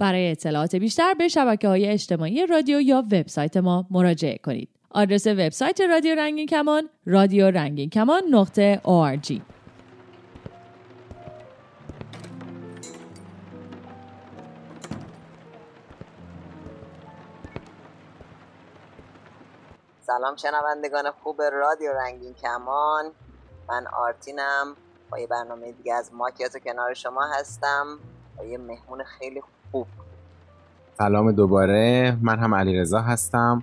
برای اطلاعات بیشتر به شبکه های اجتماعی رادیو یا وبسایت ما مراجعه کنید. آدرس وبسایت رادیو رنگین کمان رادیو رنگین کمان نقطه ORG. سلام شنوندگان خوب رادیو رنگین کمان. من آرتینم. با یه برنامه دیگه از ماکیاتو کنار شما هستم. با یه مهمون خیلی خوب سلام دوباره. من هم علیرضا هستم.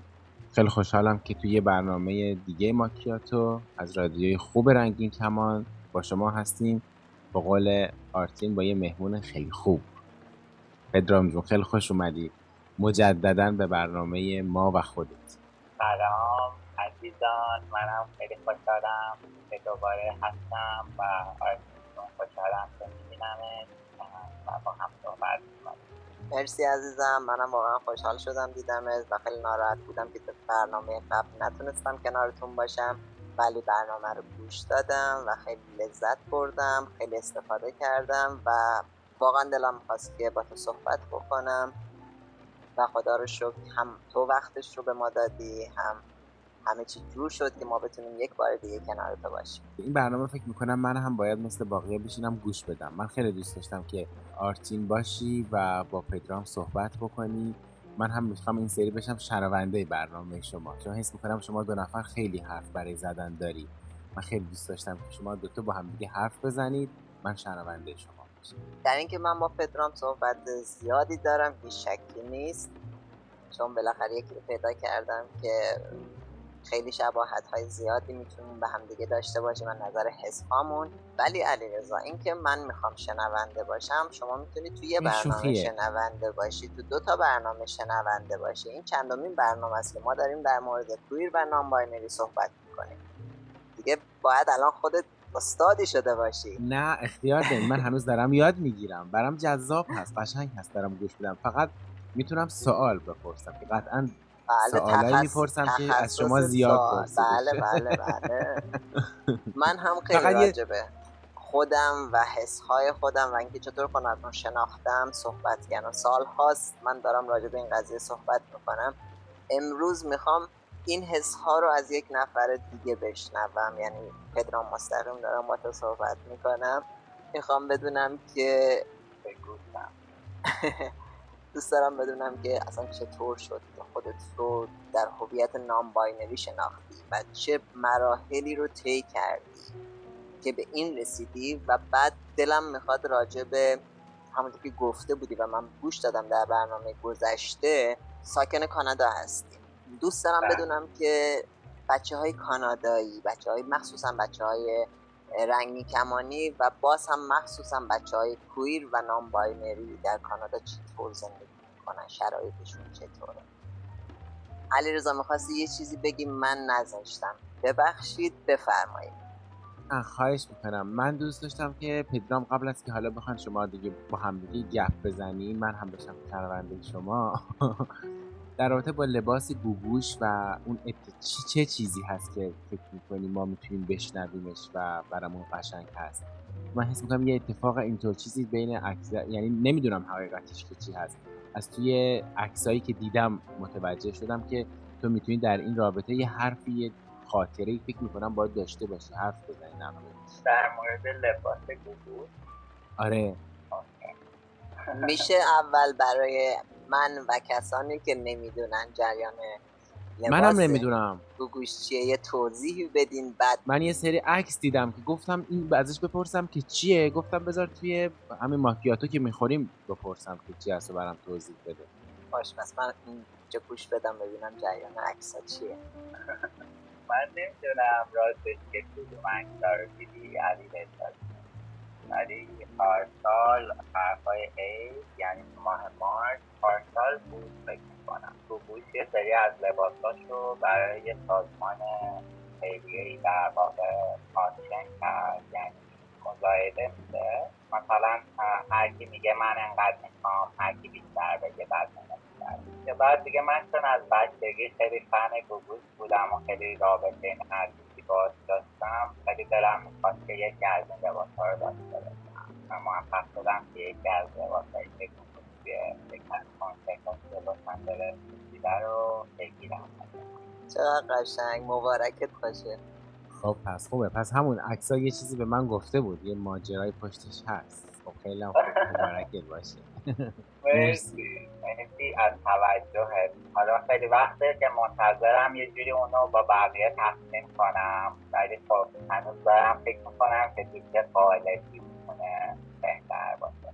خیلی خوشحالم که توی یه برنامه دیگه ماکیاتو از رادیوی خوب رنگین کمان با شما هستیم. با قول آرتین با یه مهمون خیلی خوب. پدرام جون خیلی خوش اومدی. مجددا به برنامه ما و خودت. سلام عزیزان منم خیلی خوشحالم که دوباره هستم و آرزوتون خوشحالم که میبینمت. و با هم صحبت مرسی عزیزم. منم واقعا خوشحال شدم دیدمت و خیلی ناراحت بودم که برنامه قبل نتونستم کنارتون باشم ولی برنامه رو گوش دادم و خیلی لذت بردم خیلی استفاده کردم و واقعا دلم خواست که با تو صحبت بکنم. و خدا رو شکر هم تو وقتش رو به ما دادی هم همه چی جور شد که ما بتونیم یک بار دیگه کنار تو باشیم. این برنامه فکر می‌کنم من هم باید مثل باقیه بشینم گوش بدم. من خیلی دوست داشتم که آرتین باشی و با پدرام صحبت بکنی. من هم می‌خوام این سری بشم شنونده برنامه شما. چون حس می‌کنم شما دو نفر خیلی حرف برای زدن داری. من خیلی دوست داشتم که شما دوتا با هم دیگه حرف بزنید. من شنونده شما در اینکه من با پدرام صحبت زیادی دارم هیچ شکی نیست. چون بالاخره یکی رو پیدا کردم که خیلی شباهت های زیادی می‌تونیم به هم دیگه داشته باشیم از نظر حس هامون ولی علیرضا اینکه من می‌خوام شنونده باشم شما می‌تونید توی یه برنامه شنونده باشی تو دو تا برنامه شنونده باشی. این چندمین برنامه است که ما داریم در مورد کویر و نام باینری صحبت می‌کنیم. دیگه باید الان خودت استادی شده باشی. نه اختیار داریم من هنوز دارم یاد می‌گیرم. برام جذاب هست قشنگ هست دارم گوش بدم فقط می‌تونم سوال بپرسم که قطعا بله سوالایی می‌پرسم که از شما زیاد پرسیده بله بله بله. من هم خیلی راجبه خودم و حسهای خودم و اینکه چطور کنارتون شناختم صحبت کردم سال هاست. من دارم راجب این قضیه صحبت می‌کنم. امروز می‌خوام این حس ها رو از یک نفر دیگه بشنوم. یعنی پدرام مستقیم دارم با تو صحبت می‌کنم. می‌خوام بدونم که بگویم دوست دارم بدونم که اصلا چطور شد که خودت رو در هویت نام باینری شناختی و چه مراحلی رو طی کردی که به این رسیدی و بعد دلم می‌خواد راجع به همونطور که گفته بودی و من گوش دادم در برنامه گذشته ساکن کانادا هستی دوست دارم بله. بدونم که بچه های کانادایی بچه های مخصوصا بچه های رنگی کمانی و باز هم مخصوصا بچه های کویر و نام باینری در کانادا چطور زندگی می‌کنن؟ شرایطشون چطوره؟ علی رضا می‌خواستی یه چیزی بگی؟ من نذاشتم. ببخشید بفرمایید. خواهش می‌کنم. من دوست داشتم که پدرام قبل از که حالا بخوان شما دیگه با هم دیگه گپ بزنیم من هم بشم پرونده شما. در رابطه با لباس گوگوش و اون چه چیزی هست که فکر می‌کنیم ما می‌تونیم بشنویمش و برامون قشنگ هست؟ من حس می‌کنم یه اتفاق اینطور چیزی بین عکس یعنی نمی‌دونم حقیقتش که چی هست. از توی عکسایی که دیدم متوجه شدم که تو می‌تونی در این رابطه یه حرفی یه خاطره فکر می‌کنم باید داشته باشی حرف بزنی در مورد لباس گوگوش آره. میشه اول برای من و کسانی که نمی‌دونن جریان منم نمی‌دونم. گوگوش چیه یه توضیحی بدین بعد. من یه سری عکس دیدم که گفتم این ازش بپرسم که چیه. گفتم بذار توی همین ماکیاتو که می‌خوریم بپرسم که چی هست و برام توضیح بده. باش پس من اینجا گوش بدم ببینم جریان عکس چیه. من نمی‌دونم راستش که کدوم عکس رو دیدی علی ولی پارسال حرفای ای یعنی ماه مارس پارسال بود فکر می‌کنم. تو بوش یه سری از لباساش رو برای سازمان خیریه در واقع آکشن کرد یعنی مزایده میده مثلا هر کی میگه من انقدر می‌خوام هر کی بیشتر بگه بعد که بعد دیگه من چون از بچگی خیلی فن گوگوش بودم و خیلی رابطه این عزیزی باز داشتم خیلی دلم می‌خواست که یکی از این لباس ها رو داشته باشم. و موفق شدم که یکی از لباس هایی که گوگوش توی یک از کانسرت لباس من داره رو بگیرم. چقدر قشنگ مبارکت باشه. خب پس خوبه. پس همون عکس یه چیزی به من گفته بود. یه ماجرای پشتش هست. خب خیلی هم خوب. مبارکت باشه. مرسی. از توجهت حالا خیلی وقته که منتظرم یه جوری اونو با بقیه تقسیم کنم. ولی خب هنوز دارم فکر می‌کنم که دوست قالبی می‌تونه بهتر باشه.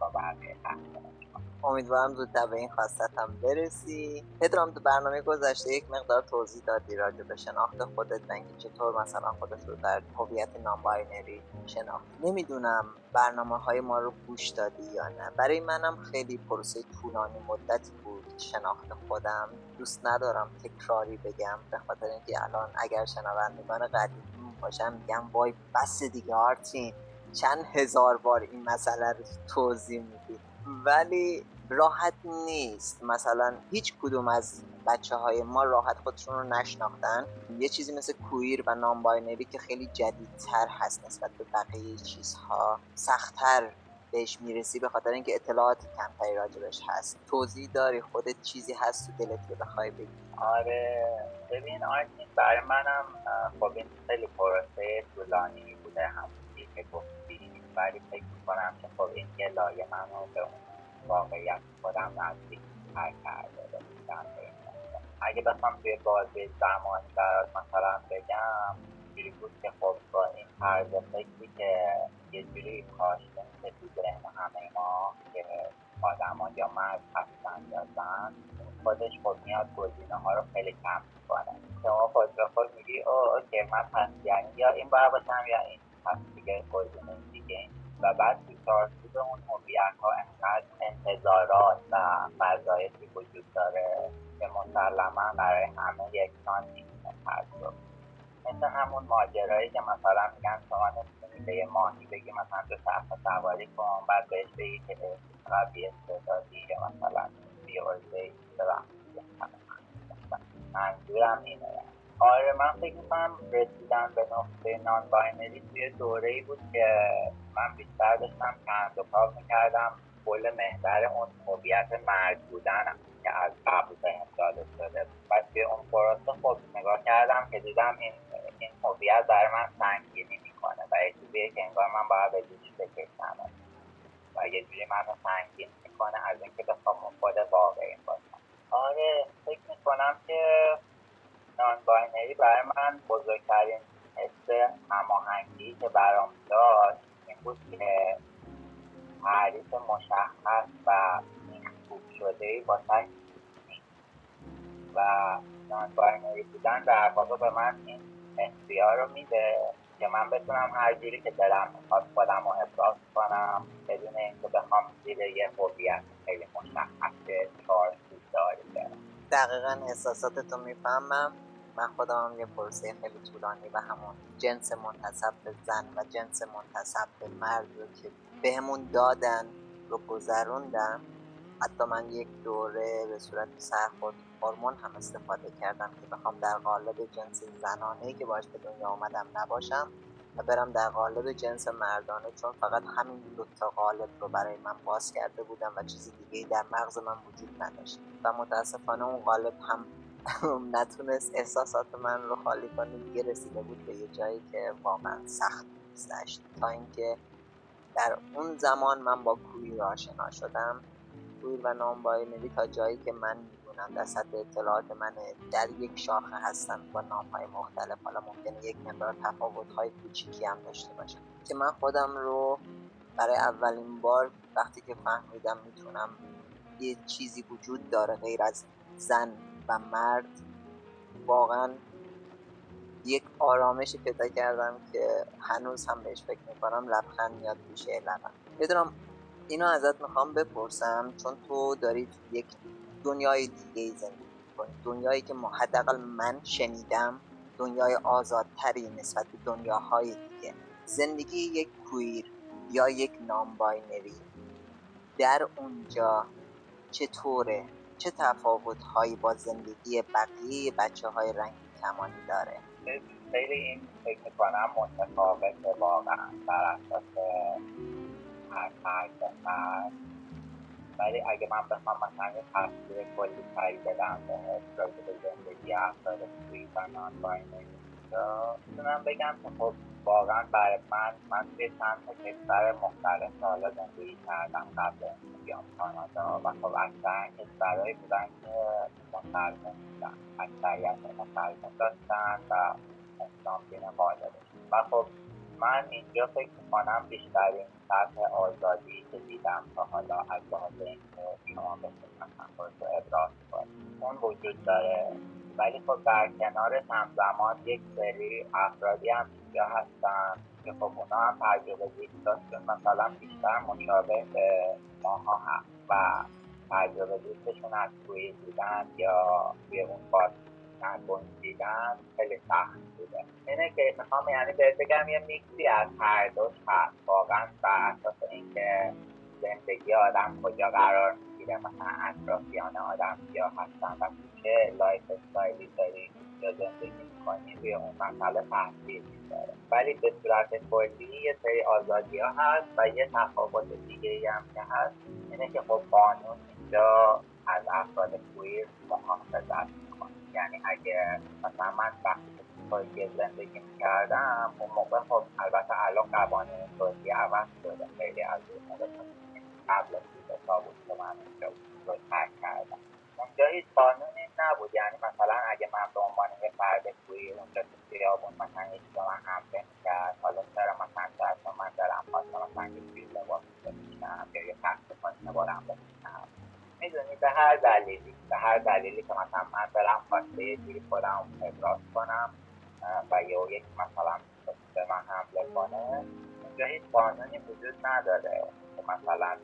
با بقیه تقسیم. امیدوارم زودتر به این خواستتم برسی. پدرام تو برنامه گذشته یک مقدار توضیح دادی راجع به شناخت خودت و اینکه چطور مثلا خودت رو در هویت non-binary شناخت نمی‌دونم برنامه های ما رو گوش دادی یا نه. برای منم خیلی پروسه طولانی مدتی بود شناخت خودم. دوست ندارم تکراری بگم به خاطر اینکه الان اگر شنوندگان قدیمی باشن میگن وای بس دیگه آرتین چند هزار بار این مسئله رو توضیح میدی. ولی راحت نیست. مثلا هیچ کدوم از بچه های ما راحت خودشون رو نشناختن. یه چیزی مثل queer و non-binary که خیلی جدیدتر هست نسبت به بقیه چیزها سختتر بهش می‌رسی به خاطر اینکه اطلاعات کمتری راجبش هست. توضیح داری خودت چیزی هست تو دلت که بخوای بگی؟ آره. ببین آرتین برای منم خب این خیلی پروسه طولانی بوده. همونی که گفتی ولی فکر می‌کنم که خب این یه لایه منو به اون واقعیت خودم نزدیک تر کرده اگه بخوام توی بازی زمانی برات مثلا بگم جوری بود که خب با این طرز فکری که یه جوری کاشته میشه تو ذهن همه ما که آدما یا مرد هستن یا زن خودش خب میاد گزینه ها رو خیلی کم می‌کنه. شما خود به خود میگی او اوکی من پس یعنی یا این باید باشم یا این. پس دیگه گزینه دیگه و بعد تو چارچوب اون هویت ها انقدر انتظارات و فضایتی وجود داره که مسلما برای همه یکسان نیست تجربه مثل همون ماجرایی که مثلا میگن شما نمی‌تونی به یه ماهی بگی مثلا تو صفحه سواری کن بعد بهش بگی که بی استعدادی یا مثلا بی عرضه منظورم اینه. آره من فکر می‌کنم رسیدن به نقطه non-binary توی دوره ای بود که من بیشتر داشتم کند و کاو می‌کردم. کل محور اون هویت مرد بودنم که از قبل بهم داده شده و توی اون پروسه خب نگاه کردم که دیدم این این هویت من سنگینی می‌کنه و یه چیزیه که انگار من باید به دوش بکشم. و یه جوری منو سنگین می‌کنه از اینکه بخوام خود واقعی باشم. آره فکر می‌کنم که non-binary برای من بزرگترین حس هماهنگی که برام داشت این بود که تعریف مشخص و خوب شده ای با و non-binary بودن در واقع به من این اختیار رو میده که من بتونم هر جوری که دلم می‌خواد خودم رو احساس کنم بدون اینکه بخوام زیر یه هویت خیلی مشخص چارچوب داری دقیقا احساساتتو می‌فهمم. من خودم یه پروسه خیلی طولانی و همون جنس منتصب به زن و جنس منتصب به مرد رو که بهمون دادن رو گذروندم. حتی من یک دوره به صورت سرخود هورمون هم استفاده کردم که بخوام در قالب جنس زنانه که باش به دنیا آمدم نباشم و برم در قالب جنس مردانه چون فقط همین دو تا قالب رو برای من باز کرده بودم و چیزی دیگه در مغز من وجود نداشت. و متاسفانه اون قالب هم نتونست احساسات من رو خالی کنه. دیگه رسیده بود به یه جایی که واقعا سخت گذشت تا اینکه در اون زمان من با queer آشنا شدم. queer و non-binary تا جایی که من می‌دونم در سطح اطلاعات من در یک شاخه هستن با نام های مختلف. حالا ممکنه یک مقدار تفاوت های کوچیکی هم داشته باشه که من خودم رو برای اولین بار وقتی که فهمیدم می‌تونم یه چیزی وجود داره غیر از زن و مرد واقعا یک آرامشی پیدا کردم که هنوز هم بهش فکر می‌کنم. لبخند میاد پیشه لبم بدونم اینو ازت می‌خوام بپرسم چون تو داری یک دنیای دیگه زندگی کنی دنیایی که حداقل من شنیدم دنیای آزادتری نسبت به دنیاهای دیگه. زندگی یک queer یا یک non-binary در اونجا چطوره؟ چه تفاوت هایی با زندگی بقیه بچه های رنگ کمانی داره؟ خیلی این فکر می‌کنم متفاوت واقعا بر اساس هر فرد فرد ولی اگه من بخوام مثلا یه تصویر کلی تری بدم به راجع به زندگی افراد توی و نان می‌تونم بگم که خب واقعا برای من من توی چند تا کشور مختلف سالا زندگی کردم قبل بیام کانادا و خب اکثر کشورهایی بودن که مسلمان بودن اکثریت مسلمان داشتن و اسلام دین غالبش و خب من اینجا فکر می‌کنم بیشترین سطح آزادی که دیدم تا حالا از لحاظ اینکه شما بتونید مثلا خودتو ابراز کنید. اون وجود داره ولی خب در کنار همزمان یک سری افرادی هم اینجا هستن که خب اونا هم تجربه داشتن. مثلا بیشتر مشابه به ماها هم و تجربه دیدشون از توی دیدن یا توی اون باز دیدن خیلی سخت بوده. اینه که می‌خوام یعنی بهت بگم یه میکسی از هر دوش هست. واقعا بر اساس اینکه زندگی آدم کجا قرار می‌گیره مثلا اطرافیان آدم کیا هستن و چه lifestyle ی داری یا زندگی می‌کنی روی اون مسئله تاثیر می‌ذاره. ولی به صورت کلی یه سری آزادی ها هست و یه تفاوت دیگه هم که هست اینه که خب قانون اینجا از افراد کویر محافظت می‌کنه. یعنی اگه مثلا من وقتی که زندگی می‌کردم اون موقع خب البته الان قوانین ترکیه عوض شده. خیلی از اون موقع قبل از بود که من اونجا رو ترک کردم. اونجا هیچ قانونی نبود. یعنی مثلا اگه من به عنوان یه فرد کوی اونجا تو خیابون مثلا یکی به من حمله می‌کرد حالا چرا مثلا شاید من دارم خواستم مثلا یه توی لباس بپوشم یا یه تخت پایین بارم بپوشم می‌دونی؟ به هر دلیلی. به هر دلیلی که مثلا من دارم خواسته یه جوری خودم ابراز کنم و یا یک مثلا به من حمله کنه اونجا هیچ قانونی وجود نداره. که مثلا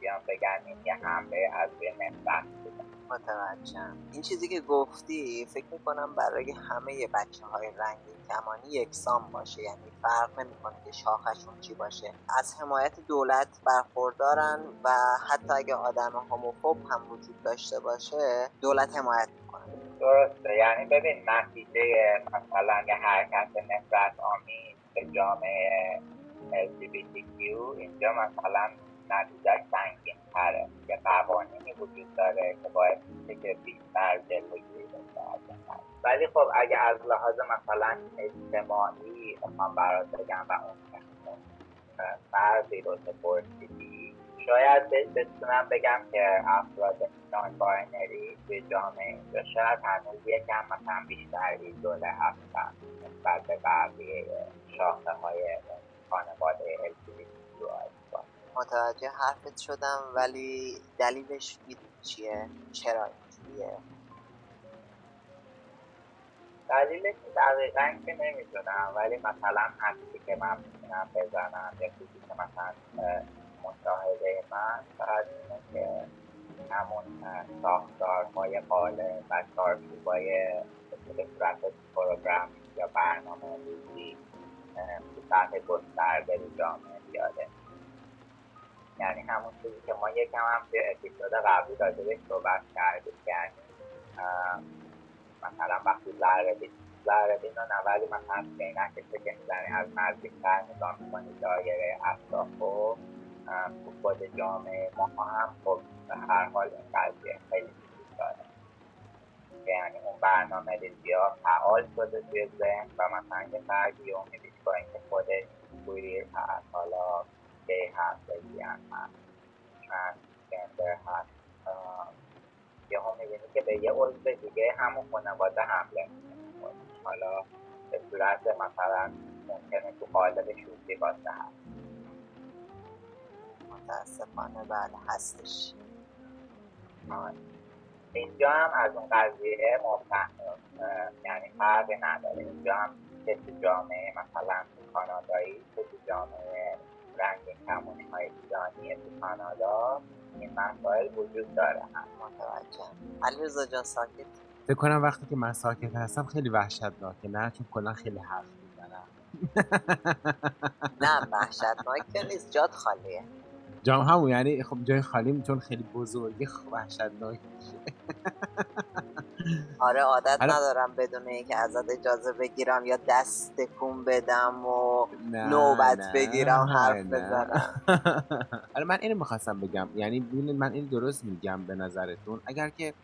بیان بگن این یه حمله از روی نفرت بوده متوجهم. این چیزی که گفتی فکر می‌کنم برای همه بچه های رنگین کمانی یکسان باشه. یعنی فرق نمی‌کنه که شاخشون چی باشه. از حمایت دولت برخوردارن و حتی اگه آدم هوموفوب هم وجود داشته باشه دولت حمایت می‌کنه. درسته. یعنی ببین نتیجه مثلا یه حرکت نفرت آمیز به جامعه LGBTQ اینجا مثلا نتیجهش سنگین تره که قوانینی وجود داره که باید که بیشتر جلوگیری بشه ولی خب اگه از لحاظ مثلا اجتماعی بخوام برات بگم و اون فردی رو پرسیدی شاید بتونم بگم که افراد نان باینری به جامعه اینجا شاید هنوز یکم مثلا بیشتر ایدوله هستن نسبت به بقیه شاخه های خانواده متوجه حرفت شدم ولی دلیلش چیه؟ چرا اینجوریه؟ دلیلش دقیقا که نمی‌دونم ولی مثلا حرفی که من می‌تونم بزنم یا چیزی که مثلا مشاهده من فقط اینه که همون ساختارهای قالب و چارچوبای به صورت پروگرام یا برنامه روزی تو سطح گسترده جامعه زیاده یعنی همون چیزی که ما یکم هم توی اپیزود قبلی راجبش صحبت کردیم یعنی مثلا وقتی ذره ذره بین و ولی مثلا عینکش که می‌زنی از نزدیکتر نگاه می‌کنی دایره اطراف و خود جامعه ما هم خب به هر حال این قضیه خیلی وجود داره. یعنی اون برنامه ریزی ها فعال شده توی ذهن و مثلا یه فردی امیدش با اینکه خودش کویر هست حالا گی هست لزبیان هست ترانسجندر هست یه هم می‌بینی که به یه عضو دیگه همون خانواده حمله حالا به صورت مثلا ممکنه تو قالب شوخی باشه هست متاسفانه بله هستش آره. اینجا هم از اون قضیه مفتح یعنی فرقی نداره اینجا هم که تو جامعه مثلا تو کانادایی تو جامعه رنگ کمونی های ایرانی تو کانادا این مسائل وجود داره. متوجه. علی جان ساکت؟ فکر کنم وقتی که من ساکت هستم خیلی وحشتناکه. نه چون کلا خیلی حرف می‌زنم. نه وحشتناک که نیست. جاد خالیه. جام همون یعنی خب جای خالی چون خیلی بزرگی خب وحشتناک میشه. آره عادت ندارم بدون اینکه ازت اجازه بگیرم یا دست تکون بدم و نوبت بگیرم حرف بزنم. آره من اینو می‌خواستم بگم یعنی من این درست میگم به نظرتون. اگر که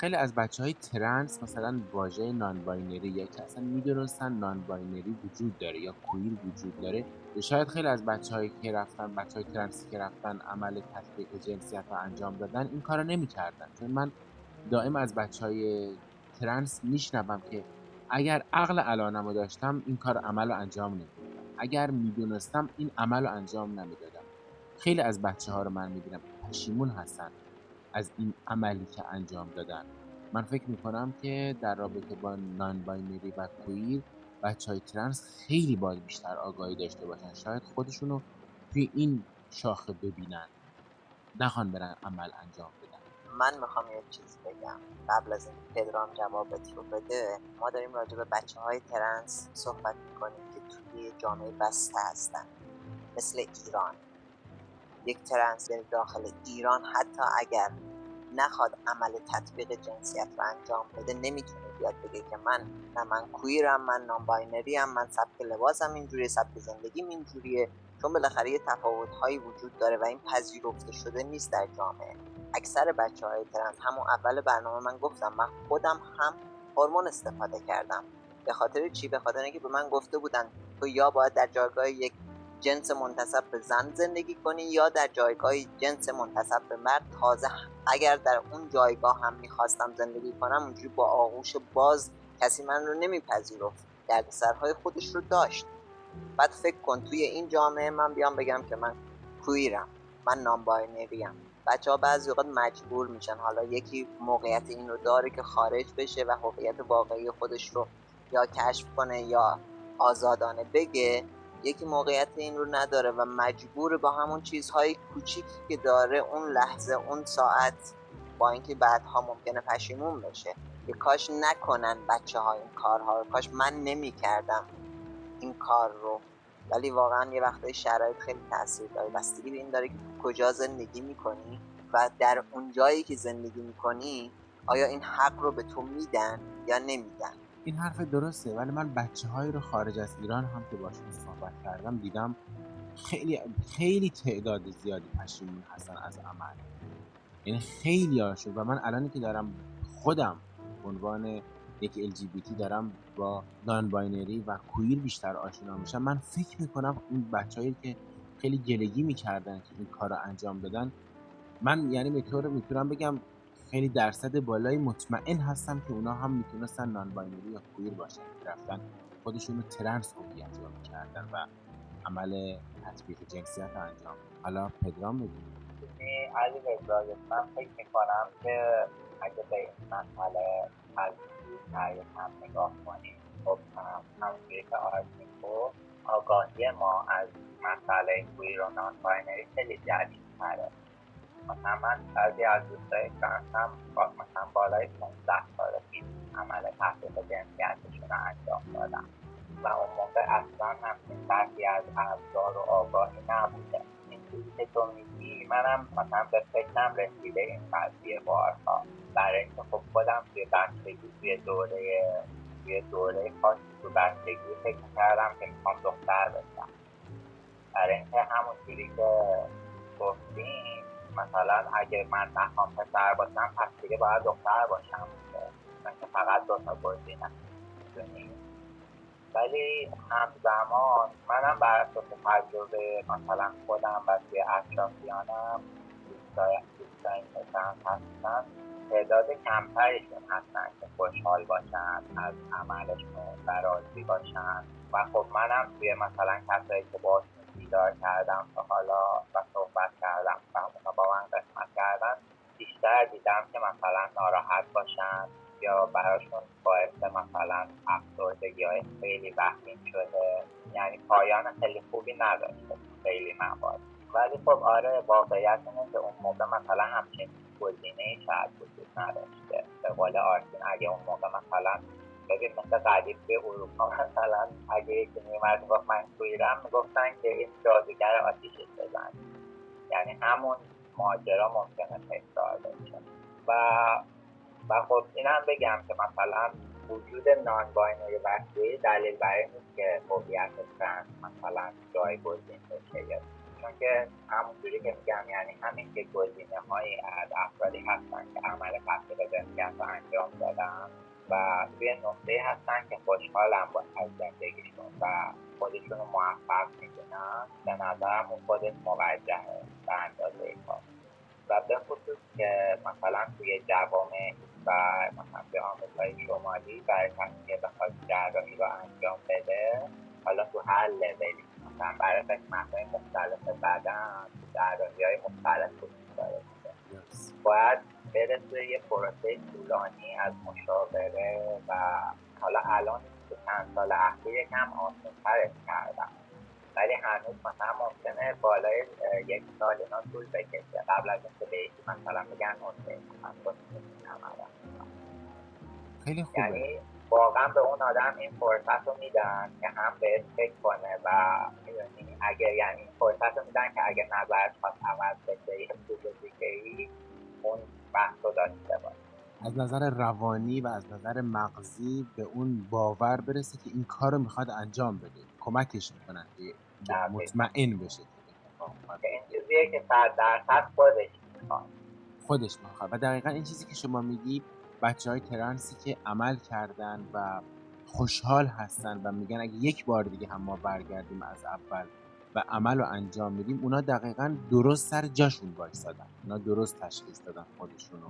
خیلی از بچه های ترنس مثلا واژه non-binary یا که اصلا می‌دونستن non-binary وجود داره یا queer وجود داره یا شاید خیلی از بچه هایی که رفتن بچه های ترنسی که رفتن عمل تطبیق جنسیت رو انجام دادن این کار رو نمی‌کردن. چون من دائم از بچه های ترنس میشنوم که اگر عقل الانم رو داشتم این کار عمل رو انجام نمی‌دادم اگر می‌دونستم این عمل رو انجام نمی‌دادم. خیلی از بچه ها رو من می‌بینم پشیمون هستن از این عملی که انجام دادن. من فکر می‌کنم که در رابطه با non-binary و queer بچه های ترنس خیلی باید بیشتر آگاهی داشته باشن. شاید خودشونو توی این شاخه ببینن. نخوان برن عمل انجام بدن. من می‌خوام یه چیز بگم. قبل از اینکه پدرام جوابت رو بده ما داریم راجع به بچه های ترنس صحبت می‌کنیم که توی جامعه بسته هستن. مثل ایران. یک transgender داخل ایران حتی اگر نخواد عمل تطبیق جنسیت رو انجام بده نمی‌تونه بیاد بگه که من نه من queer م من non-binary ام من سبک لباسم اینجوریه سبک زندگیم اینجوریه. چون بالاخره یه تفاوت هایی وجود داره و این پذیرفته شده نیست در جامعه. اکثر بچه های ترنس همون اول برنامه من گفتم من خودم هم هورمون استفاده کردم. به خاطر چی؟ به خاطر اینکه به من گفته بودن تو یا باید در جایگاه یک جنس منتصب به زن زندگی کنی یا در جایگاه جنس منتصب به مرد. تازه اگر در اون جایگاه هم می‌خواستم زندگی کنم اونجوری با آغوش باز کسی من رو نمیپذیرفت. دردسرهای خودش رو داشت. بعد فکر کن توی این جامعه من بیام بگم که من کویرم. من نامباینریم بچه ها بعضی اوقات مجبور میشن. حالا یکی موقعیت این رو داره که خارج بشه و هویت واقعی خودش رو یا کشف کنه یا آزادانه بگه یکی موقعیت این رو نداره و مجبور با همون چیزهای کوچیکی که داره اون لحظه اون ساعت با اینکه بعدها ممکنه پشیمون بشه. که کاش نکنن بچه ها این کارها رو. کاش من نمی کردم این کار رو. ولی واقعا یه وقتای شرایط خیلی تاثیر داره. بستگی به این داره که کجا زندگی می‌کنی و در اون جایی که زندگی می‌کنی آیا این حق رو به تو میدن یا نمیدن؟ این حرف درسته ولی من بچه های رو خارج از ایران هم که باشون صحبت کردم دیدم خیلی خیلی تعداد زیادی پشیمون هستن از عمل. یعنی خیلی هاشون و من الانی که دارم خودم عنوان یک LGBT دارم با non-binary و queer بیشتر آشنا میشم من فکر می‌کنم اون بچههایی که خیلی گلگی می‌کردن که این کار رو انجام دادن من یعنی به می‌تونم بگم خیلی درصد بالایی مطمئن هستم که اونا هم می‌تونستن non-binary یا queer باشن. رفتن خودشون رو ترنس هویت رو کردن و عمل تطبیق جنسیت انجام حالا پدرام بگیم علی من فکر می‌کنم که اگه به این مسئله هم نگاه کنیم. خب همونجوری که آرتین گفت آگاهی ما از مسئله کویر و نان باینری خیلی جدید تره. مثلا من بعضی از دوستایی که هستم مثلا بالای 15 سال پیش عمل تحقیق جنسیتشون رو انجام دادم. و اون موقع اصلا همچین برخی از ابزار و آگاهی نبوده. اینجوری که تو منم مثلا به فکرم رسیده این قضیه بارها. برای اینکه خب خودم توی بچگی توی دوره توی دوره خاصی تو بچگی فکر کردم که می‌خوام دختر بشم. برای اینکه همونجوری که گفتیم مثلا اگه من نخوام پسر باشم پس دیگه باید دختر باشم. من که فقط دو تا گزینه. ولی همزمان منم بر اساس تجربه مثلا خودم و توی اطرافیانم دوستای دوستای مثلا هستن تعداد کمترشون هستن که خوشحال باشن از عملشون و راضی باشن. و خب منم توی مثلا کسایی که باشون دیدار کردم تا حالا و صحبت کردم و با من قسمت کردن بیشتر دیدم که مثلا ناراحت باشن. یا براشون باعث مثلا افسردگی های خیلی وحشین شده. یعنی پایان خیلی خوبی نداشته خیلی موارد ولی خب آره واقعیت اینه که اون موقع مثلا همچین گزینه ای شاید وجود نداشته. به قول آرتین اگه اون موقع مثلا ببین مثل قدیم توی اروپا مثلا اگه یکی میومد گفت من queer ام می‌گفتن که این جادوگر آتیشش بزن یعنی همون ماجرا ممکنه تکرار بشه. و و خب اینم بگم که مثلا وجود non-binary وقتی دلیل برای نیست که هویت ترنس مثلا جایگزین بشه چون که همونجوری که میگم یعنی همین که گزینه هایی از افرادی هستن که عمل قتل به جنسیت رو انجام دادن و توی نقطه هستن که خوشحالم با از زندگیشون و خودشون رو موفق می‌دونن به نظرم اون خودش موجهه به اندازه کار و به خصوص که مثلا توی جوامع و مثلا به آمریکای شمالی برای کسی که بخواد جراحی رو انجام بده. حالا تو هر لولی مثلا برای قسمت مختلف بدن جراحی های مختلف وجود داره باید برسه یه پروسه طولانی از مشاوره و حالا الان تو چند سال اخیر یکم آسانترش کردم. ولی هنوز مثلا ممکنه بالای یک سال اینا طول بکشه. قبل از اینکه به مثلا بگن خیلی خوبه. یعنی واقعا به اون آدم این فرصت رو میدن که هم بهش فکر کنه و اگر یعنی فرصت رو میدن که اگر نظرش خواست عوض بشه یه دیگه ای اون بحث رو داشته باشه. از نظر روانی و از نظر مغزی به اون باور برسه که این کار رو می‌خواد انجام بده. کمکش می‌کنن که مطمئن بشه این چیزیه که صد درصد خودش می‌خواد. خودش می‌خواد. و دقیقا این چیزی که شما میگی بچه های ترنسی که عمل کردن و خوشحال هستن و میگن اگه یک بار دیگه هم ما برگردیم از اول و عمل رو انجام میدیم اونا دقیقا درست سر جاشون وایسادن. اونا درست تشخیص دادن خودشون رو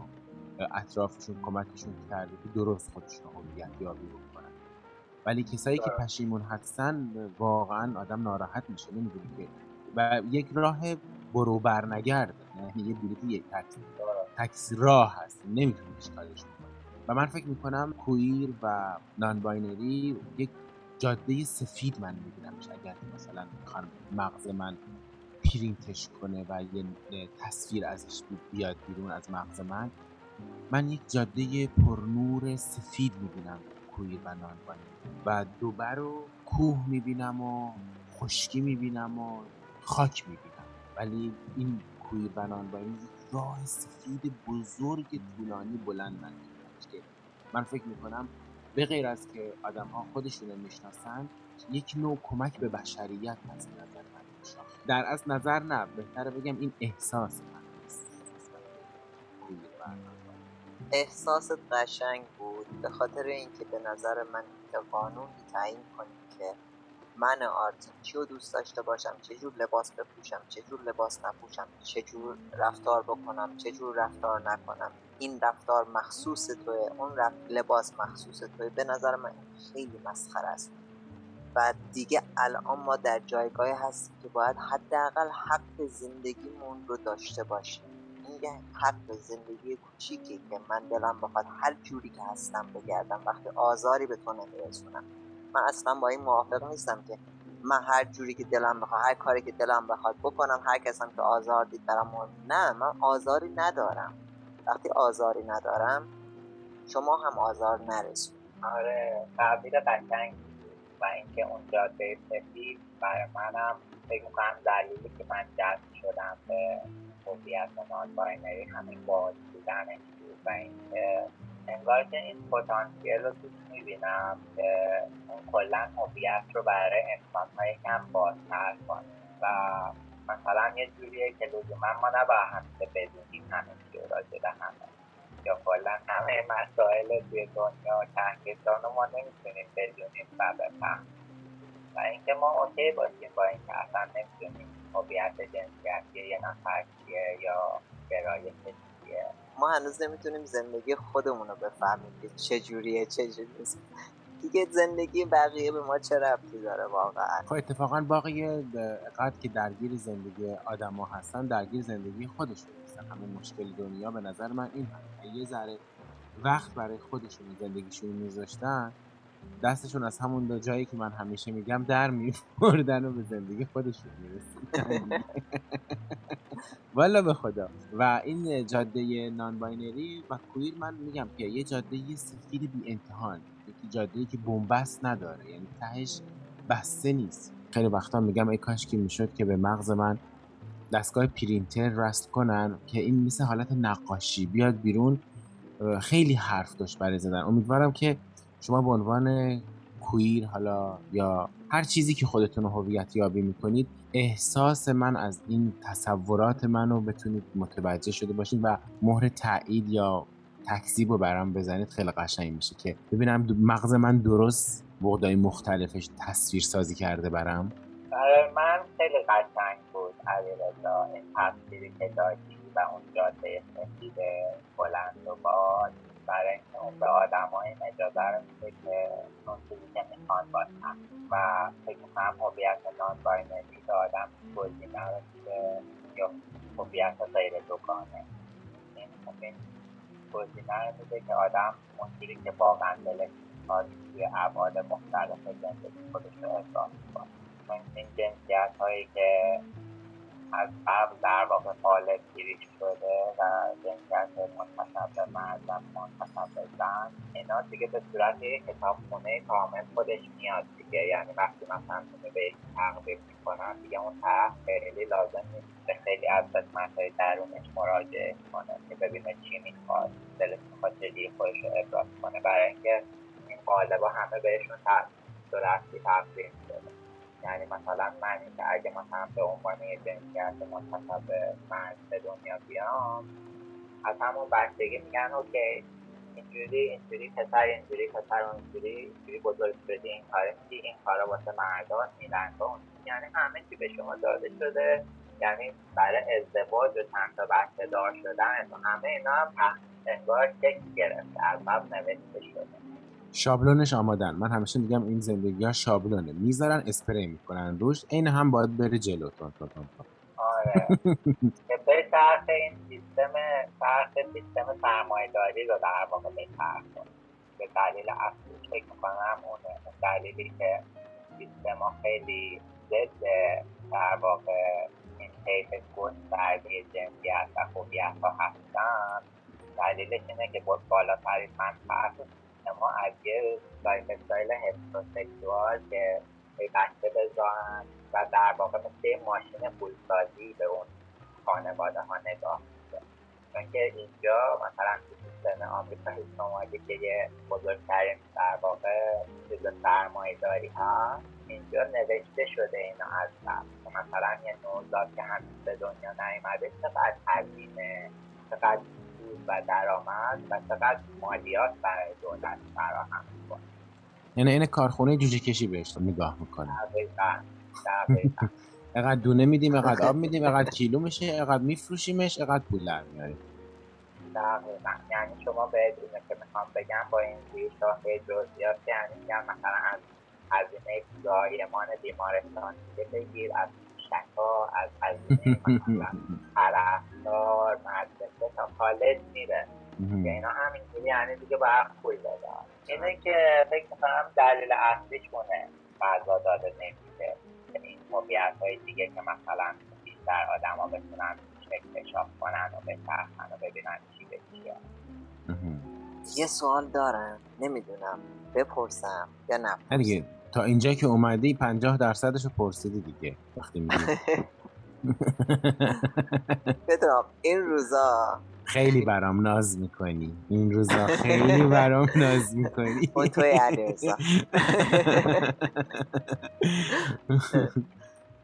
اطرافشون کمکشون کرده که درست خودشون رو هویت یابی ولی کسایی که پشیمون هستن واقعا آدم ناراحت میشه نمی‌دونه که و یک راه برو برنگرد یعنی یه بلیت یک تکس راه هست. نمی‌تونی کارش و من فکر می‌کنم queer و non-binary یک جاده سفید من میبینمش. اگر مثلا می‌خوان مغز من پرینتش کنه و یه تصویر ازش بیاد بیرون از مغز من من یک جاده پرنور سفید می‌بینم. queer و non و دوبر و کوه می‌بینم و خشکی می‌بینم و خاک می‌بینم. ولی این نان یک راه سفید بزرگ طولانی بلند من که من فکر می‌کنم به غیر از که آدم ها خودشون می‌شناسن یک نوع کمک به بشریت هست نظر من در از نظر نه بهتره بگم این احساس من احساست قشنگ بود. به خاطر اینکه به نظر من که قانونی تعیین کنیم که من آرتین چی رو دوست داشته باشم جور لباس بپوشم چه جور لباس نپوشم چه جور رفتار بکنم چه جور رفتار نکنم. این رفتار مخصوص توه اون رفت لباس مخصوص توه. به نظر من خیلی مسخره است. و دیگه الان ما در جایگاهی هستیم که باید حداقل حق زندگیمون رو داشته باشیم. یه حق زندگی کوچیکی که من دلم بخواد هر جوری که هستم بگردم وقتی آزاری به تو نمیرسونم. من اصلا با این موافق نیستم که من هر جوری که دلم بخواد هر کاری که دلم بخواد بکنم هر کسم که آزار دید برام نه من آزاری ندارم. وقتی آزاری ندارم شما هم آزار نرسون آره تعبیر قشنگ و اینکه اون جاده سفید برای منم فکر می‌کنم دلیلی که من جذب شدم به هویت نان باینری همین باز بودنش بود و اینکه انگار که این پتانسیل رو توش می‌بینم که اون کلا هویت رو برای ها یکم بازتر کنه. و مثلا یه جوریه که لزوما ما نباید همیشه بدونیم همه چی راجع به همه. یا کلا همه مسائل توی دنیا کهکشان ما نمی‌تونیم بدونیم و بفهمیم. و اینکه ما اوکی باشیم با اینکه اصلا نمی‌تونیم هویت جنسیتی یه نفر چیه یا گرایش چیه ما هنوز نمی‌تونیم زندگی خودمون رو بفهمیم که چجوریه چجوری نیست دیگه زندگی بقیه به ما چه ربطی داره واقعا؟ خب اتفاقا باقی قد که درگیر زندگی آدم ها هستن درگیر زندگی خودشون هستن. همه مشکل دنیا به نظر من این هم. یه ذره وقت برای خودشون زندگیشون میذاشتن دستشون از همون جایی که من همیشه میگم در میبردن و به زندگی خودشون می‌رسیدن والا به خدا. و این جاده non-binary و queer من میگم که یه جاده سفید بی انتهان. یکی جاده که بنبست نداره یعنی تهش بسته نیست. خیلی وقتا میگم ای کاش که می‌شد که به مغز من دستگاه پرینتر وصل کنن که این مثل حالت نقاشی بیاد بیرون خیلی حرف داشت برای زدن. امیدوارم که شما به عنوان کویر حالا یا هر چیزی که خودتون هویت یابی می‌کنید احساس من از این تصورات منو بتونید متوجه شده باشید و مهر تایید یا تکذیب رو برام بزنید خیلی قشنگ میشه که ببینم مغز من درست بغدای مختلفش تصویر سازی کرده برام. برای من خیلی قشنگ بود علیرضا. این تصویری که داشتی و اون جاده سفید بلند و باد. برای اینکه اون به آدم این اجازه رو میده که اون چیزی که می‌خوان باشن. و فکر کنم هویت نان باینری به آدم گزینه رو میده یا هویت غیر دوگانه. این این گزینه رو میده که آدم اونجوری که واقعا دلش می‌خواد توی ابعاد مختلف زندگی خودش رو احساس کنه این جنسیت هایی که از قبل در واقع قالب گیری شده و جنسیت منتصب به مرد و منتصب به زن اینا دیگه به صورت یک کتاب خونه کامل خودش میاد دیگه. یعنی وقتی مثلا به یک تقریب می‌کنن دیگه اون طرف خیلی لازم نیست به خیلی از قسمت های درونش مراجعه کنه که ببینه چی می‌خواد دلش می‌خواد چجوری خودش رو ابراز کنه. برای اینکه این قالب همه بهشون صورتی تقدیم شده یعنی مثلا من که اگه مثلا به عنوان یه جنسیت منتصب به مرد به دنیا بیام از همون بچگی میگن اوکی اینجوری اینجوری پسر اینجوری پسر اینجوری اینجوری بزرگ شدی این کار میدی این کارا واسه مردان این یعنی همه چی به شما داده شده. یعنی برای ازدواج و چند تا بچه دار شدن همه اینا هم انگار شکل گرفته از قبل نوشته شده. شابلونش آمادن. من همیشه میگم این زندگی ها شابلونه. می‌ذارن اسپری می‌کنن روش. این هم باید بره جلو. تون تون تون آره. به طرف این سیستم طرف سیستم سرمایه‌داری رو در واقع به طرف به دلیل اصلی فکر می‌کنم اون دلیلی که سیستم ها خیلی ضد در واقع این طیف گسترده جنسیت و خوبیت ها هستن. دلیلش اینه که بود بالاترین منفعت ما از یه lifestyle heterosexual که به بچه بزارن و در واقع مثل ماشین پولسازی به اون خانواده ها نگاه میشه چون که اینجا مثلا تو سیستم آمریکای شمالی که یه بزرگترین در واقع چیز سرمایه داری ها اینجا نوشته شده اینا از قبل مثلا یه نوزاد که هنوز به دنیا نیومده چقدر هزینه چقدر و درآمد و چقدر مالیات برای دولت فراهم می‌کنه. یعنی این کارخونه جوجه کشی بهش نگاه می‌کنه. دقیقا اقدر دونه میدیم اقدر آب میدیم اقدر کیلو میشه اقدر میفروشیمش اقدر پول در میاریم. دقیقا. یعنی شما بدونه که می‌خوام بگم با این زیر شاخه جزئیات یعنی میگم مثلا از هزینه زایمان بیمارستان بگیر از ها از هزینه پرستار مدرسه تا کالج میره. که اینا همینجوری یعنی دیگه باید پول بدن اینه که فکر می‌کنم دلیل اصلیش مونه غذا داده نمیشه. این موقعیت های دیگه که مثلا بیشتر آدم ها بتونن اکتشاف کنن و بچرخن و ببینن چی به چیه. یه سوال دارم. نمی‌دونم. بپرسم یا نه تا اینجا که اومدی پنجاه درصدش رو پرسیدی دیگه وقتی میگی. بدونم این روزا خیلی برام ناز می‌کنی. این روزا خیلی برام ناز می‌کنی. اون توی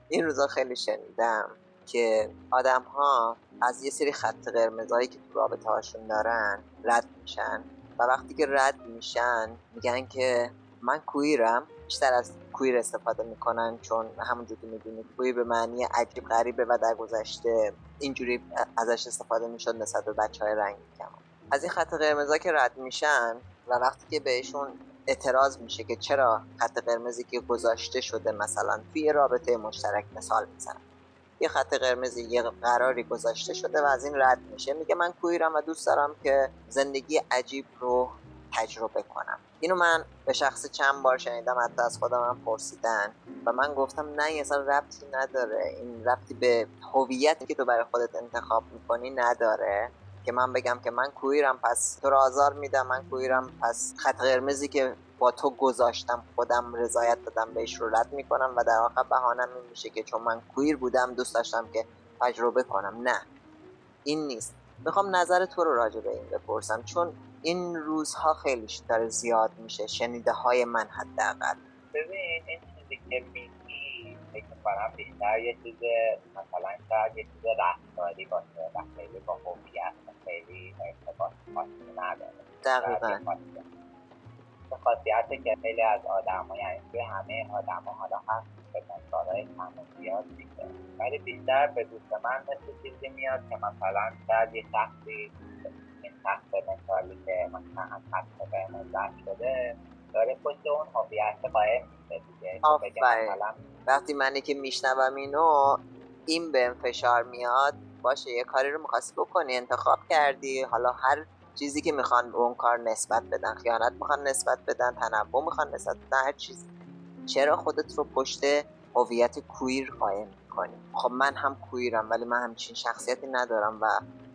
این روزا خیلی شنیدم که آدم ها از یه سری خط قرمزایی که تو رابطه هاشون دارن رد میشن و وقتی که رد میشن میگن که من کویرم بیشتر از کویر استفاده می‌کنن چون همونجور که می‌دونید کویر به معنی عجیب غریبه و در گذشته اینجوری ازش استفاده می‌شد نسبت به بچه های رنگی کمان. از این خط قرمزا که رد میشن و وقتی که بهشون اعتراض میشه که چرا خط قرمزی که گذاشته شده مثلا توی رابطه مشترک مثال می‌زنم. یه خط قرمزی یه قراری گذاشته شده و از این رد میشه میگه من کویرم و دوست دارم که زندگی عجیب رو تجربه کنم. اینو من به شخص چند بار شنیدم حتی از خودم هم پرسیدن و من گفتم نه این اصلا ربطی نداره. این ربطی به هویتی که تو برای خودت انتخاب می‌کنی نداره. که من بگم که من کویرم پس تو رو آزار میدم من کویرم پس خط قرمزی که با تو گذاشتم خودم رضایت دادم بهش رو رد می‌کنم و در آخر بهانم این میشه که چون من کویر بودم دوست داشتم که تجربه کنم. نه. این نیست. می‌خوام نظر تو رو راجع به این بپرسم. چون این روزها خیلی داره زیاد میشه شنیده های من حداقل. ببین این چیزی که میگی فکر کنم بیشتر یه چیز مثلا شاید یه چیز رفتاری باشه و خیلی با هویت خیلی ارتباط خاصی نداره. دقیقا. خاصیت. که خیلی از آدم ها یعنی توی همه آدم ها حالا هست به مثال های کم زیاد میشه ولی بیشتر به دوست من مثل چیزی میاد که مثلا شاید یه شخصی این شخص مثالی که مثلا خط قرمز شده داره پشت اون هویت قایم میشه وقتی منی که میشنوم اینو این به فشار میاد. باشه یه کاری رو می‌خواستی بکنی انتخاب کردی. حالا هر چیزی که می‌خوان به اون کار نسبت بدن. خیانت می‌خوان نسبت بدن تنوع می‌خوان نسبت بدن هر چیزی چرا خودت رو پشت هویت کویر قایم می‌کنی؟ خب من هم کویرم ولی من همچین شخصیتی ندارم و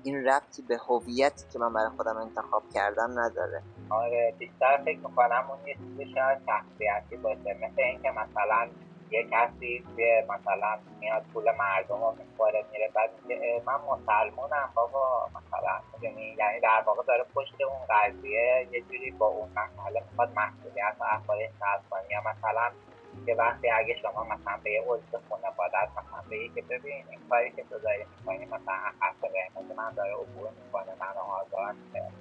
این ربطی به هویتی که من برای خودم انتخاب کردم نداره. آره بیشتر فکر می‌کنم اون یه چیزی شاید شخصیتی باشه. مثل اینکه مثلا یه کسی که مثلا میاد پول مردم رو می‌خوره میره بعد میگه من مسلمونم بابا. مثلا یعنی در واقع داره پشت اون قضیه یه جوری با اون مسئله می‌خواد مسئولیت و کنی یا مثلا که وقتی اگه شما مثلا به یه عضو خانوادت مثلا به که ببین این کاری که تو داری می‌کنی مثلا خط قرمز من داره عبور می‌کنه من آزار میده.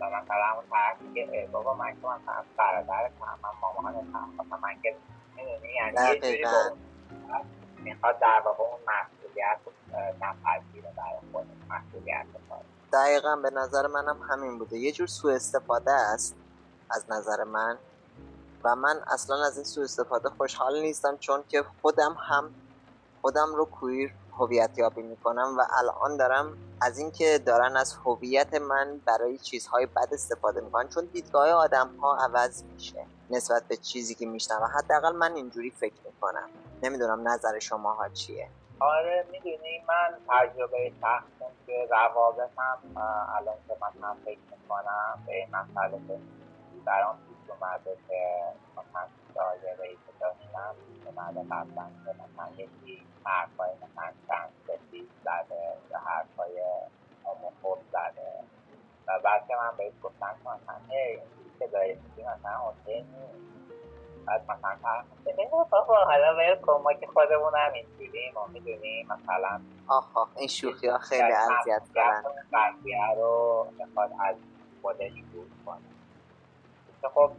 و مثلا اون طرف میگه بابا من که مثلا برادر من مامانتم مثلا من که می‌دونی یعنی می‌خواد در واقع اون مسئولیت نپذیره برای خود مسئولیت دقیقا به نظر منم همین بوده. یه جور سوء استفاده است از نظر من. و من اصلا از این سوء استفاده خوشحال نیستم چون که خودم هم خودم رو کویر هویت یابی می‌کنم و الان دارم از اینکه دارن از هویت من برای چیزهای بد استفاده می‌کنن چون دیدگاه آدم ها عوض میشه نسبت به چیزی که میشنم حداقل من اینجوری فکر می‌کنم. نمی‌دونم نظر شما ها چیه. آره می‌دونی من تجربه شخصم که روابطم الان که مثلا فکر می‌کنم به این مسئله برام که مثلا دایره ای که داشتم اومده قبلا که مثلا یکی حرفای مثلا چند سفید زده یا حرفای هموفوب زده. و بعد که من بهش گفتم که مثلا هی که داری میگی مثلا اوکی نیست. بعد مثلا بابا حالا ول کن ما که خودمون هم اینجوریم ما می‌دونیم مثلا. آخ آخ این شوخی ها خیلی اذیت کنن قضیه رو می‌خواد از خودش دور کنه. خب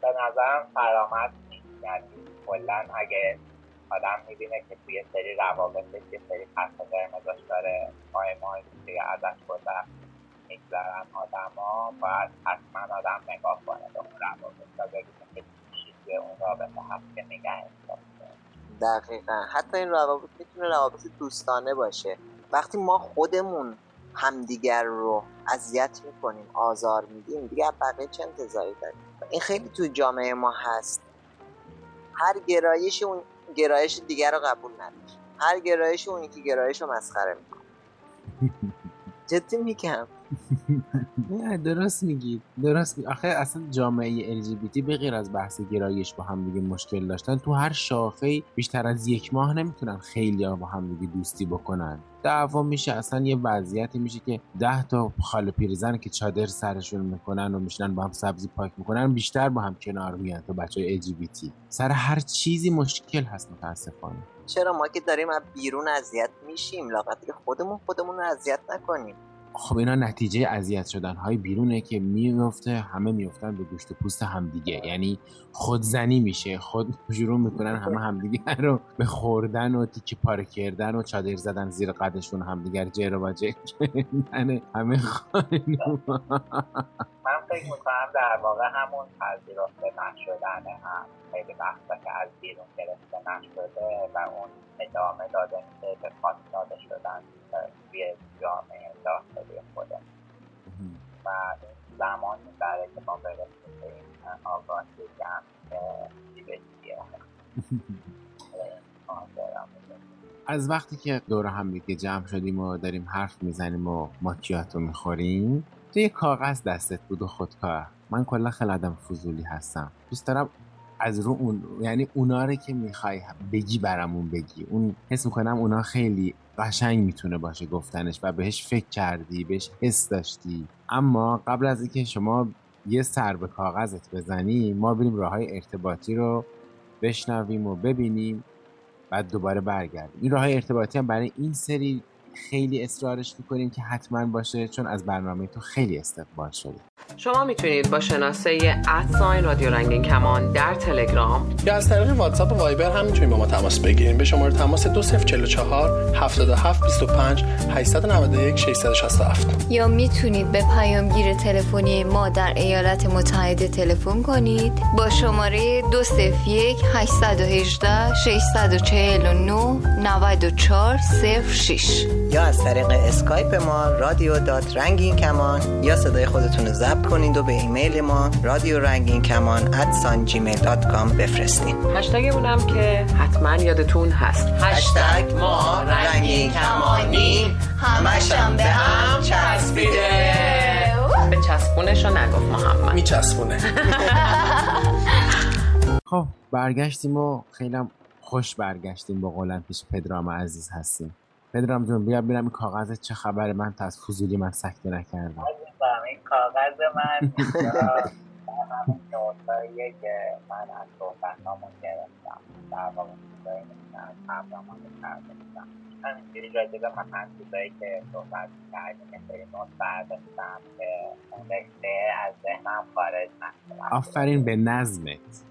به نظرم فرامت نیست. یعنی کلا اگه آدم می‌بینه که توی سری روابطش یه سری خط قرمزاش داره ماه ماه که ازش گذشت میگذرن آدما باید حتما آدم نگاه کنه به اون روابط و ببینه که چیزی اون رابطه هست که نگه دقیقا. حتی این روابط می‌تونه روابط دوستانه باشه. وقتی ما خودمون همدیگر رو اذیت می‌کنیم آزار میدیم. دیگه بقیه چه انتظاری داریم؟ این خیلی تو جامعه ما هست. هر گرایش اون گرایش دیگر رو قبول نداره هر گرایش اون که گرایش رو مسخره می‌کنه. جدی میگم. نه درست میگید درست می... آخه اصلا جامعه LGBT به غیر از بحث گرایش با هم دیگه مشکل داشتن تو هر شاخه بیشتر از یک ماه نمی‌تونن خیلی با هم دیگه دوستی بکنن. دعوا میشه اصلا یه وضعیتی میشه که ده تا خاله پیرزن که چادر سرشون می‌کنن و میشنن با هم سبزی پاک می‌کنن بیشتر با هم کنار میان تا بچه های LGBT سر هر چیزی مشکل هست متاسفانه. چرا ما که داریم از بیرون اذیت میشیم؟ لاغت که خودمون خودمون رو اذیت نکنیم. خب اینا نتیجه اذیت شدن های بیرونه که میفته همه میفتن به گوشت و پوست همدیگه. یعنی خودزنی میشه. خود شروع می‌کنن همه همدیگه رو به خوردن و تیکه پاره کردن و چادر زدن زیر قدشون همدیگر جر و جر همه خانوم من فکر می‌کنم در واقع همون پذیرفته نشدن هم خیلی وقتا که از بیرون گرفته نشده و اون ادامه داده میشه به پاس داده شدن توی جامعه داخلی خودم و زمانی برای که ما برسیم به این آگاهی جمع که چی به چیه از وقتی که دور هم دیگه جمع شدیم و داریم حرف می‌زنیم و ماکیاتو می‌خوریم تو یه کاغذ دستت بود و خودکار. من کلا خیلی آدم فضولی هستم. دوست دارم از رو اون یعنی اونا رو که می‌خوای بگی برامون بگی. اون حس می‌کنم اونا خیلی قشنگ می‌تونه باشه گفتنش و بهش فکر کردی بهش حس داشتی. اما قبل از اینکه شما یه سر به کاغذت بزنی ما بریم راه های ارتباطی رو بشنویم و ببینیم بعد دوباره برگردیم. این راه های ارتباطی هم برای این سری خیلی اصرارش می‌کنیم که حتما باشه چون از برنامه تو خیلی استقبال شده شما می‌تونید با شناسه ادساین رادیو رنگین کمان در تلگرام یا از طریق واتساپ و وایبر هم می‌تونید با ما تماس بگیرید. به شماره تماس 2044 77 25 891 667 یا می‌تونید به پیامگیر تلفنی ما در ایالات متحده تلفن کنید. با شماره 201 818 649 94 06 یا از طریق اسکایپ ما رادیو dot رنگین کمان یا صدای خودتون رو ضبط کنید و به ایمیل ما رادیو رنگین کمان at sign Gmail dot com بفرستین. هشتگمونم که حتما یادتون هست. هشتگ ما رنگین کمانی همشم به هم چسبیده. به چسبونش رو نگفت محمد. میچسبونه. خب برگشتیم و خیلی خوش برگشتیم با قولن پیش پدرام عزیز هستیم. پدرام جون بیا ببینم این کاغذ چه خبره. من تا از فضولی من سکته نکردم. این کاغذ من. نوتایی که من از گرفتم. در واقع چیزایی از همینجوری راجع به مثلا چیزایی که صحبت کردیم یه سری نوت برداشتم که اون رشته از ذهنم خارج نشده آفرین به نظمت.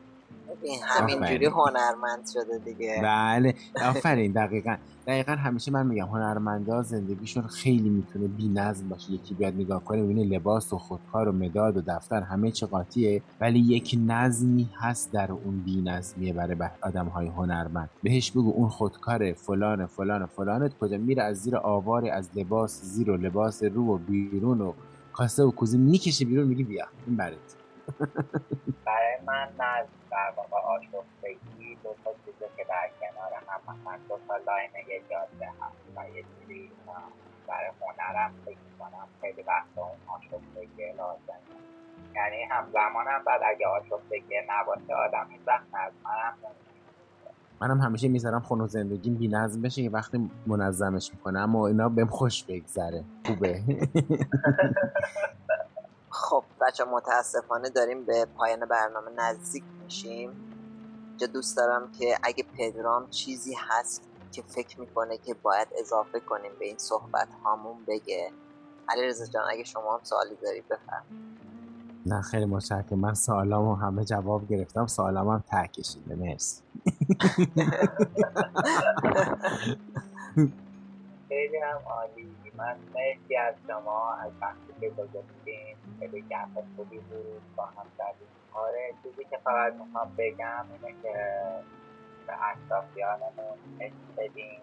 این همینجوری هنرمند شده دیگه. بله. آفرین. دقیقا. دقیقا همیشه من میگم هنرمندا زندگیشون خیلی می‌تونه بی نظم باشه. یکی بیاد نگاه کنه ببینه لباس و خودکار و مداد و دفتر همه چی قاطیه ولی یک نظمی هست در اون بی نظمیه برای آدم های هنرمند. بهش بگو اون خودکار فلان فلان فلانت کجا میره از زیر آواری از لباس زیر و لباس رو و بیرون و کاسه و کوزه می‌کشه بیرون میگی بیا این برات برای من نظم در واقع آشفتگی دو تا چیزه که در کنار هم مثلا دو تا لاین یه جاده هست و یه جوری برای هنرم فکر کنم خیلی وقت اون آشفتگی لازم یعنی همزمان هم بعد اگه آشفتگی نباشه آدم این وقت نظمرم منم همیشه می‌ذارم خونه زندگیم بی نظم بشه یه وقتی منظمش می‌کنم اما اینا بهم خوش بگذره. خوبه. خب بچه متاسفانه داریم به پایان برنامه نزدیک میشیم. جا دوست دارم که اگه پدرام چیزی هست که فکر می‌کنه که باید اضافه کنیم به این صحبت هامون بگه. علی رزا جان اگه شما هم سوالی دارید بفرم نه خیلی متشکرم. من سوالامو همه جواب گرفتم. سوالام هم ته کشیده. مرسی. خیلی هم عالی. من مرسی از شما. از وقتی که گذاشتین. خیلی گپ خوبی بود با هم آره چیزی که فقط می‌خوام بگم اینه که به اطرافیانمون عشق بدیم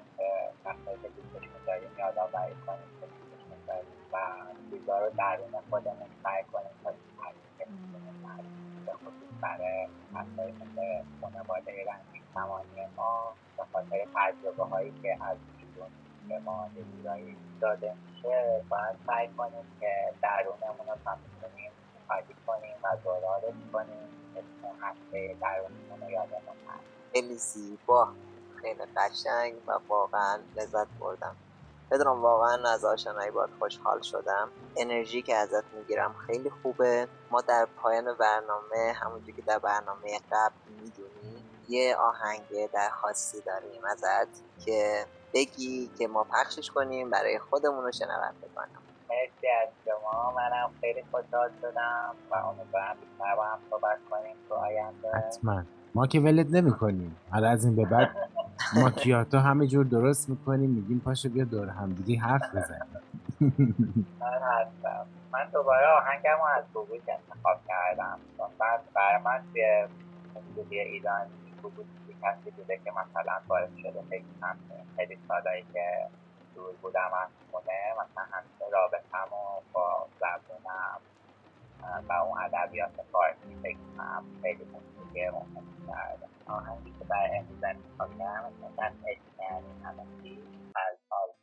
وقتی که دوستشون داریم یادآوری کنیم که دوستشون داریم و چیزا رو درون خودمون سعی کنیم تا به خصوص برای مسائل مثل خانواده رنگین کمانی ما به خاطر تجربه هایی که از به ما یه داده میشه باید سعی کنیم که درونمون رو می‌تونیم خالی کنیم و زرارش کنیم. اسم هسته درونمون رو یادمون هست. خیلی زیبا خیلی قشنگ و واقعا لذت بردم. پدرام واقعا از آشنایی باید خوشحال شدم. انرژی که ازت می‌گیرم خیلی خوبه. ما در پایان برنامه همونجور که در برنامه قبل می‌دونی یه آهنگ درخواستی داریم ازت که بگی که ما پخشش کنیم برای خودمون رو شنونده کنم. مرسی از شما. منم خیلی خوشحال شدم و امیدوارم بیشتر با هم صحبت کنیم تو آینده. حتما. ما که ولت نمی کنیم. حالا از این به بعد ماکیاتو همه جور درست می‌کنیم میگیم پاشو بیا دور همدیگه حرف بزنیم. من هستم. من دوباره آهنگم رو از گوگوش انتخاب کردم. بعد برای من توی موسیقی ایرانی گوگوش کسی بوده که مثلا باعث شده فکر خیلی سالایی که دور بودم از خونه مثلا همیشه رابطمو با زبونم و اون ادبیات فارسی فکر کنم خیلی موسیقی مهم کرده آهنگی که برای امروز انتخاب کردم مثلا یعنی همه چیز از آلبوم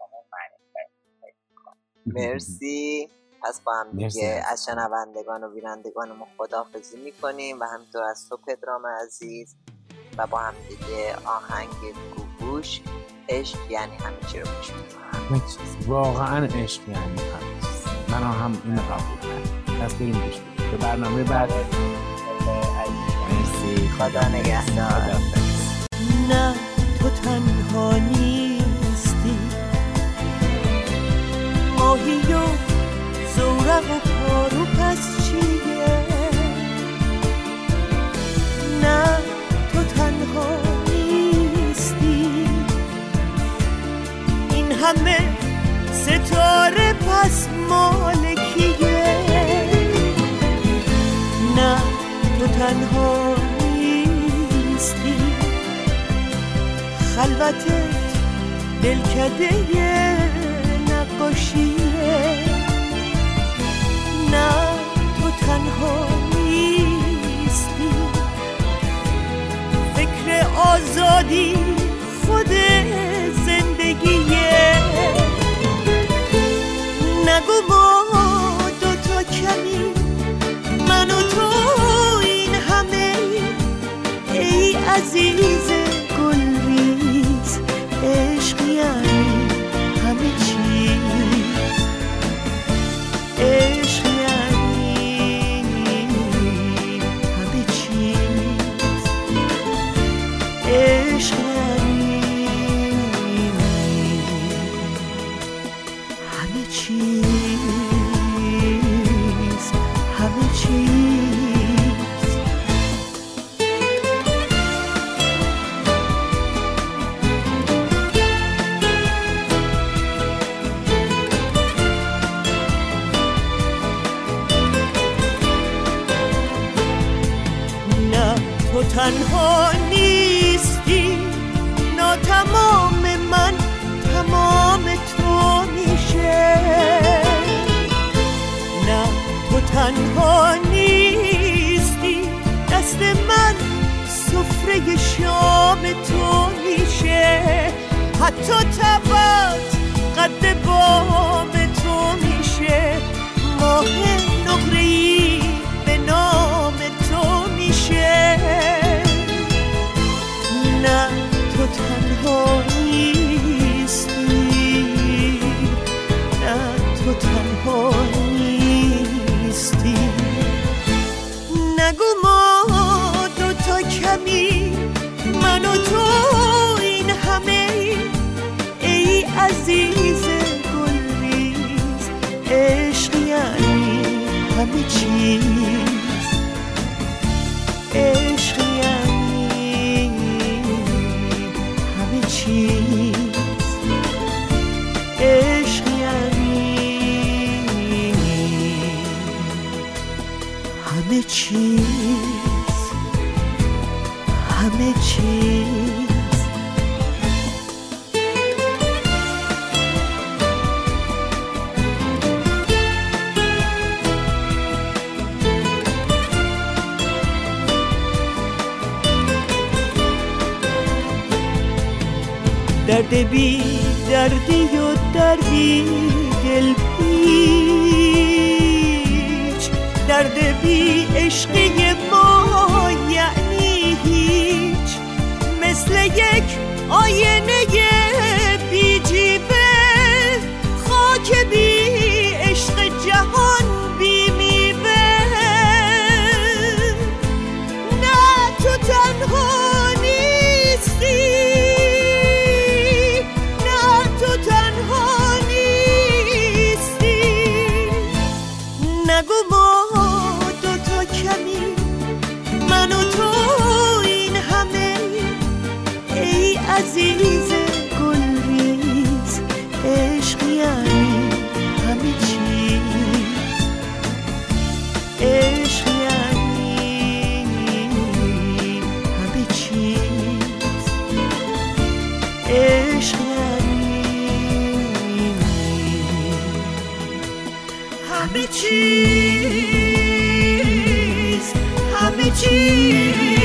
مرسی. پس با هم دیگه از شنوندگان و ویرندگان ما خداحافظی می‌کنیم و همینطور از تو پدرام عزیز. و با هم دیگه آهنگ گوگوش عشق یعنی همه چی رو پیش واقعا عشق یعنی همه چیز. من هم این قبول کردم پس بریم پیش به برنامه بعد. مرسی. خدا نگهدار. نه تو تنها نیستی. ماهی و زورق و پارو پس چیه؟ همه ستاره پس مالکیه. نه تو تنها نیستی. خلوتت دلکده نقاشیه. نه تو تنها نیستی. فکر آزادی خود nagugulo همه چیز همه چیز همه چیز. درد بی دردی و دردی دل پیچ. درد بی عشقی همه چیز همه چیز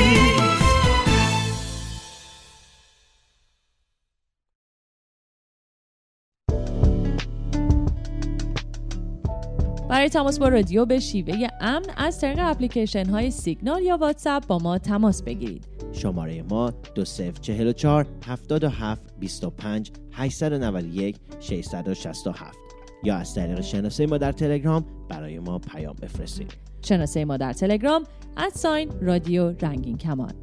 برای تماس با رادیو به شیوه امن از طریق اپلیکیشن های سیگنال یا واتساپ با ما تماس بگیرید. شماره ما 2044 77 25 891 667 یا از طریق شناسه ما در تلگرام برای ما پیام بفرستید. شناسه ما در تلگرام از ساین رادیو رنگین کمان.